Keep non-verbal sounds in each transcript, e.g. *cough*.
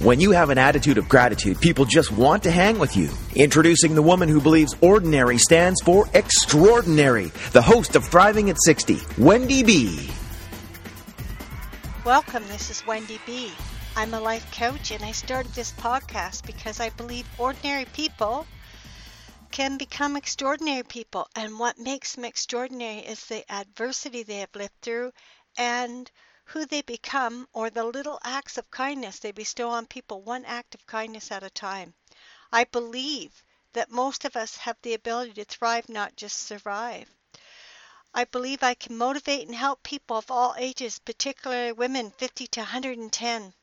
When you have an attitude of gratitude, people just want to hang with you. Introducing the woman who believes ordinary stands for extraordinary, the host of Thriving at 60, Wendy B. Welcome, this is Wendy B. I'm a life coach and I started this podcast because I believe ordinary people can become extraordinary people. And what makes them extraordinary is the adversity they have lived through and who they become or the little acts of kindness they bestow on people, one act of kindness at a time. I believe that most of us have the ability to thrive, not just survive. I believe I can motivate and help people of all ages, particularly women 50 to 110.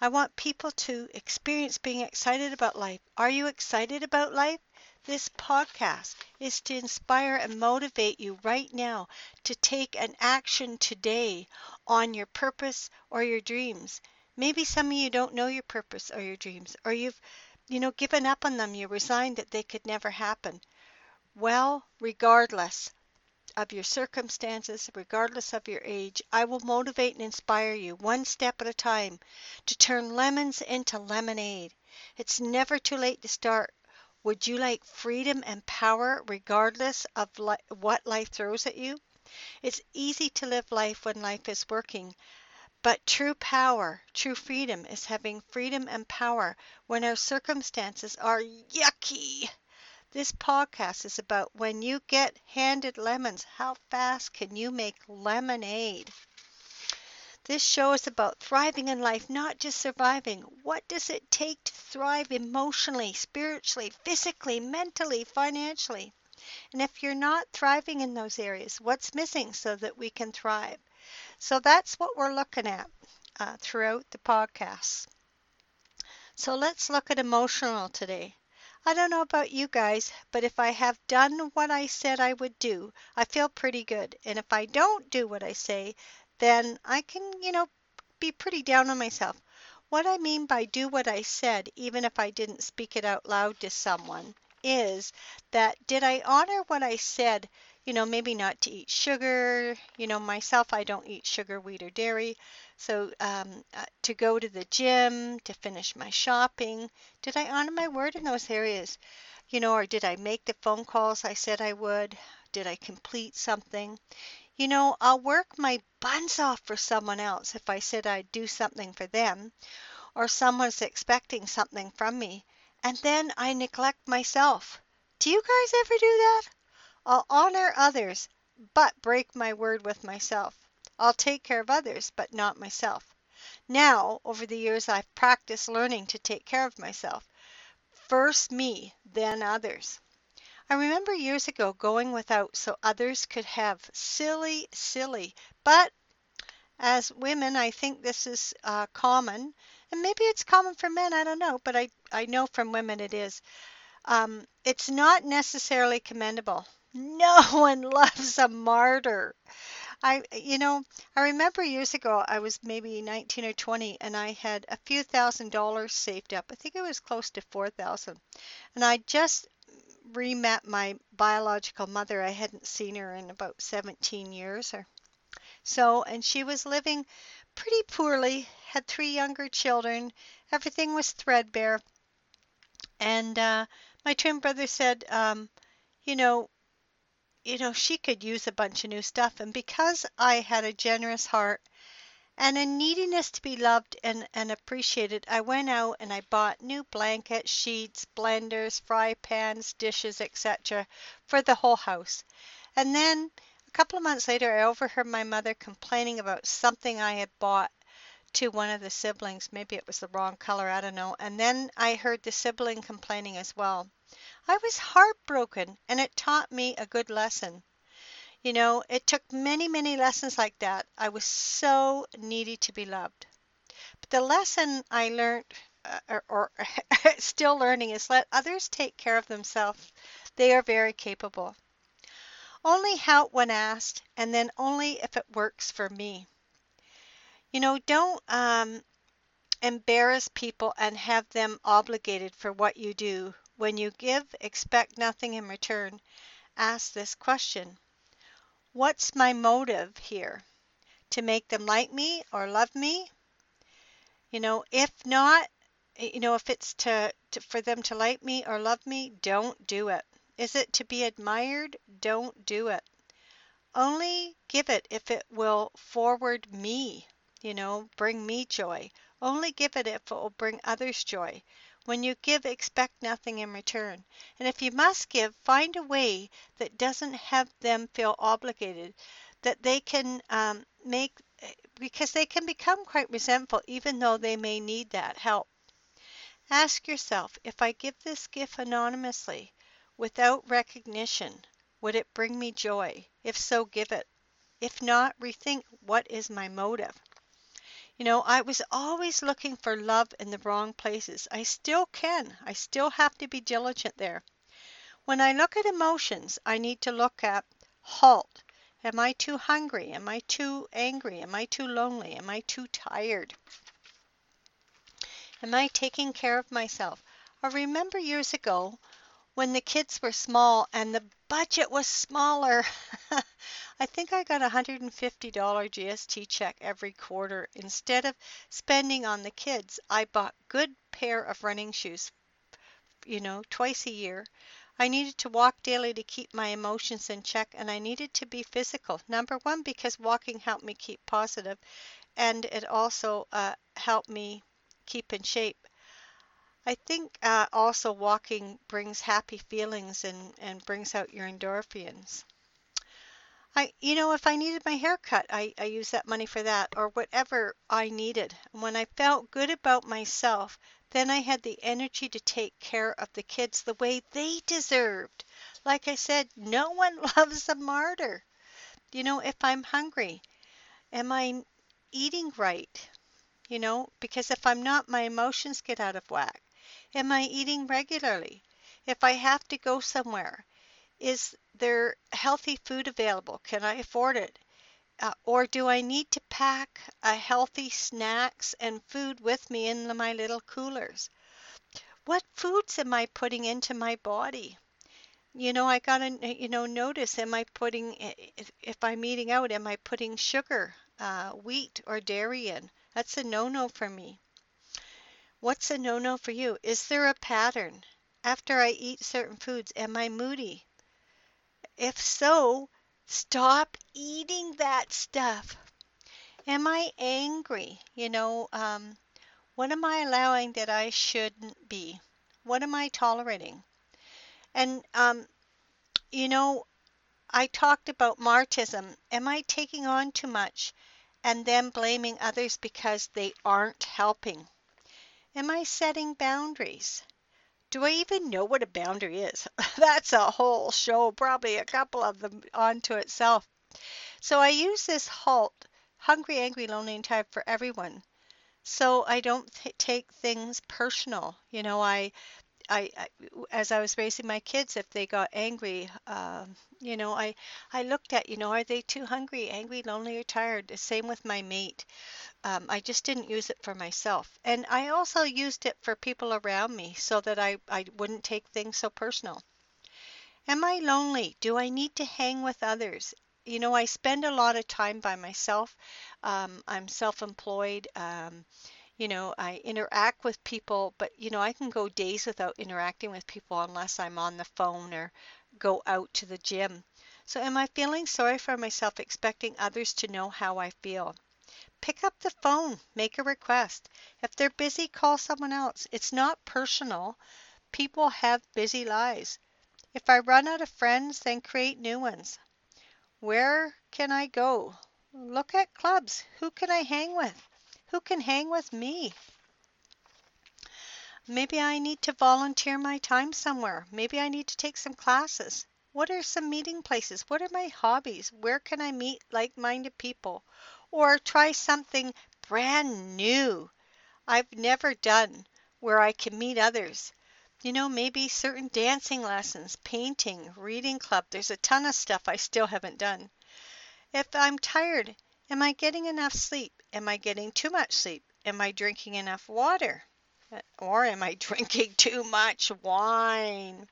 I want people to experience being excited about life. Are you excited about life? This podcast is to inspire and motivate you right now to take an action today on your purpose or your dreams. Maybe some of you don't know your purpose or your dreams, or you've, you know, given up on them. You resigned that they could never happen. Well, regardless, of your circumstances, regardless of your age, I will motivate and inspire you one step at a time to turn lemons into lemonade. It's never too late to start. Would you like freedom and power regardless of li- what life throws at you? It's easy to live life when life is working. But true power, true freedom is having freedom and power when our circumstances are yucky. This podcast is about when you get handed lemons, how fast can you make lemonade? This show is about thriving in life, not just surviving. What does it take to thrive emotionally, spiritually, physically, mentally, financially? And if you're not thriving in those areas, what's missing so that we can thrive? So that's what we're looking at uh, throughout the podcast. So let's look at emotional today. I don't know about you guys, but if I have done what I said I would do, I feel pretty good. And if I don't do what I say, then I can, you know, be pretty down on myself. What I mean by do what I said, even if I didn't speak it out loud to someone, is that did I honor what I said? You know, maybe not to eat sugar. You know, myself, I don't eat sugar, wheat, or dairy. So um, uh, to go to the gym, to finish my shopping, did I honor my word in those areas? You know, or did I make the phone calls I said I would? Did I complete something? You know, I'll work my buns off for someone else if I said I'd do something for them, or someone's expecting something from me, and then I neglect myself. Do you guys ever do that? I'll honor others, but break my word with myself. I'll take care of others, but not myself. Now, over the years, I've practiced learning to take care of myself. First me, then others. I remember years ago going without so others could have silly, silly, but as women, I think this is uh, common, and maybe it's common for men, I don't know, but I, I know from women it is. Um, it's not necessarily commendable. No *laughs* one loves a martyr. I, you know, I remember years ago, I was maybe 19 or 20, and I had a few thousand dollars saved up. I think it was close to 4,000. And I just re-met my biological mother. I hadn't seen her in about 17 years or so, and she was living pretty poorly, had three younger children. Everything was threadbare. And uh, my twin brother said, um, you know, you know, she could use a bunch of new stuff. And because I had a generous heart and a neediness to be loved and, and appreciated, I went out and I bought new blankets, sheets, blenders, fry pans, dishes, etc. for the whole house. And then a couple of months later, I overheard my mother complaining about something I had bought to one of the siblings. Maybe it was the wrong color, I don't know. And then I heard the sibling complaining as well. I was heartbroken, and it taught me a good lesson. You know, it took many, many lessons like that. I was so needy to be loved. But the lesson I learned, uh, or, or *laughs* still learning, is let others take care of themselves. They are very capable. Only help when asked, and then only if it works for me. You know, don't um, embarrass people and have them obligated for what you do. When you give, expect nothing in return. Ask this question What's my motive here? To make them like me or love me? You know, if not, you know, if it's to, to for them to like me or love me, don't do it. Is it to be admired? Don't do it. Only give it if it will forward me, you know, bring me joy. Only give it if it will bring others joy. When you give, expect nothing in return. And if you must give, find a way that doesn't have them feel obligated, that they can um, make, because they can become quite resentful even though they may need that help. Ask yourself if I give this gift anonymously, without recognition, would it bring me joy? If so, give it. If not, rethink what is my motive. You know, I was always looking for love in the wrong places. I still can. I still have to be diligent there. When I look at emotions, I need to look at halt. Am I too hungry? Am I too angry? Am I too lonely? Am I too tired? Am I taking care of myself? I remember years ago when the kids were small and the budget was smaller. *laughs* I think I got a $150 GST check every quarter. Instead of spending on the kids, I bought good pair of running shoes, you know, twice a year. I needed to walk daily to keep my emotions in check, and I needed to be physical. Number one, because walking helped me keep positive, and it also uh, helped me keep in shape. I think uh, also walking brings happy feelings and, and brings out your endorphins. I, you know, if I needed my hair cut, I, I use that money for that or whatever I needed. When I felt good about myself, then I had the energy to take care of the kids the way they deserved. Like I said, no *laughs* one loves a martyr. You know, if I'm hungry, am I eating right? You know, because if I'm not, my emotions get out of whack. Am I eating regularly? If I have to go somewhere, is there healthy food available? Can I afford it? Uh, or do I need to pack a healthy snacks and food with me in my little coolers? What foods am I putting into my body? You know, I gotta, you know, notice, am I putting, if, if I'm eating out, am I putting sugar, uh, wheat, or dairy in? That's a no-no for me. What's a no-no for you? Is there a pattern? After I eat certain foods, am I moody? If so, stop eating that stuff. Am I angry? You know, um, what am I allowing that I shouldn't be? What am I tolerating? And, um, you know, I talked about martyrdom. Am I taking on too much and then blaming others because they aren't helping? Am I setting boundaries? Do I even know what a boundary is? *laughs* That's a whole show, probably a couple of them onto itself. So I use this HALT, hungry, angry, lonely, and tired for everyone. So I don't th- take things personal. You know, I I, I, as I was raising my kids, if they got angry, uh, you know, I I looked at, you know, are they too hungry, angry, lonely, or tired? The same with my mate. Um, I just didn't use it for myself, and I also used it for people around me, so that I I wouldn't take things so personal. Am I lonely? Do I need to hang with others? You know, I spend a lot of time by myself. Um, I'm self-employed. Um, you know, I interact with people, but you know, I can go days without interacting with people unless I'm on the phone or go out to the gym. So am I feeling sorry for myself, expecting others to know how I feel? Pick up the phone, make a request. If they're busy, call someone else. It's not personal. People have busy lives. If I run out of friends, then create new ones. Where can I go? Look at clubs. Who can I hang with? Who can hang with me? Maybe I need to volunteer my time somewhere. Maybe I need to take some classes. What are some meeting places? What are my hobbies? Where can I meet like minded people? Or try something brand new I've never done where I can meet others. You know, maybe certain dancing lessons, painting, reading club. There's a ton of stuff I still haven't done. If I'm tired, am I getting enough sleep? Am I getting too much sleep? Am I drinking enough water? Or am I *laughs* drinking too much wine?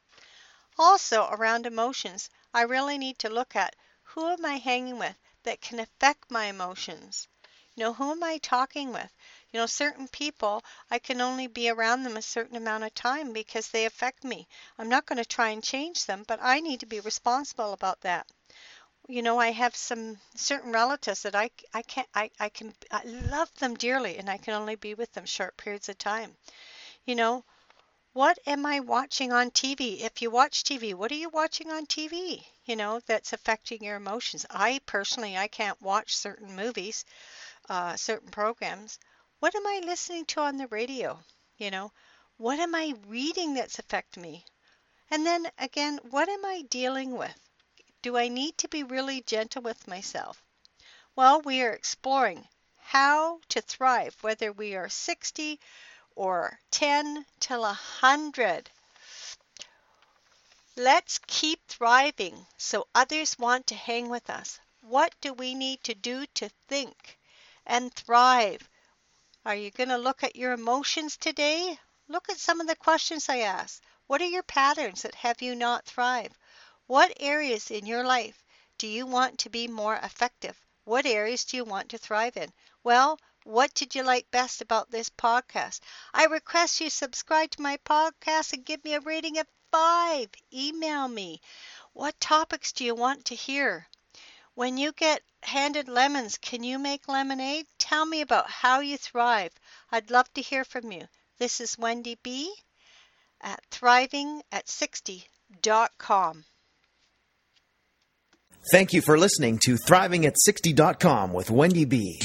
Also, around emotions, I really need to look at who am I hanging with that can affect my emotions? You know, who am I talking with? You know, certain people, I can only be around them a certain amount of time because they affect me. I'm not going to try and change them, but I need to be responsible about that you know, I have some certain relatives that I, I can't, I, I can, I love them dearly and I can only be with them short periods of time. You know, what am I watching on TV? If you watch TV, what are you watching on TV? You know, that's affecting your emotions. I personally, I can't watch certain movies, uh, certain programs. What am I listening to on the radio? You know, what am I reading that's affecting me? And then again, what am I dealing with? Do I need to be really gentle with myself? Well, we are exploring how to thrive, whether we are 60 or 10 till 100. Let's keep thriving so others want to hang with us. What do we need to do to think and thrive? Are you going to look at your emotions today? Look at some of the questions I asked. What are your patterns that have you not thrive? What areas in your life do you want to be more effective? What areas do you want to thrive in? Well, what did you like best about this podcast? I request you subscribe to my podcast and give me a rating of five. Email me. What topics do you want to hear? When you get handed lemons, can you make lemonade? Tell me about how you thrive. I'd love to hear from you. This is Wendy B at thrivingat60.com. Thank you for listening to ThrivingAt60.com with Wendy B.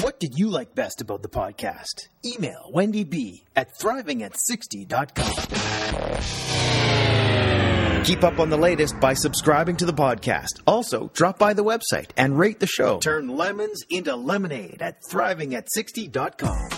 What did you like best about the podcast? Email Wendy B at ThrivingAt60.com. Keep up on the latest by subscribing to the podcast. Also, drop by the website and rate the show. Turn lemons into lemonade at ThrivingAt60.com.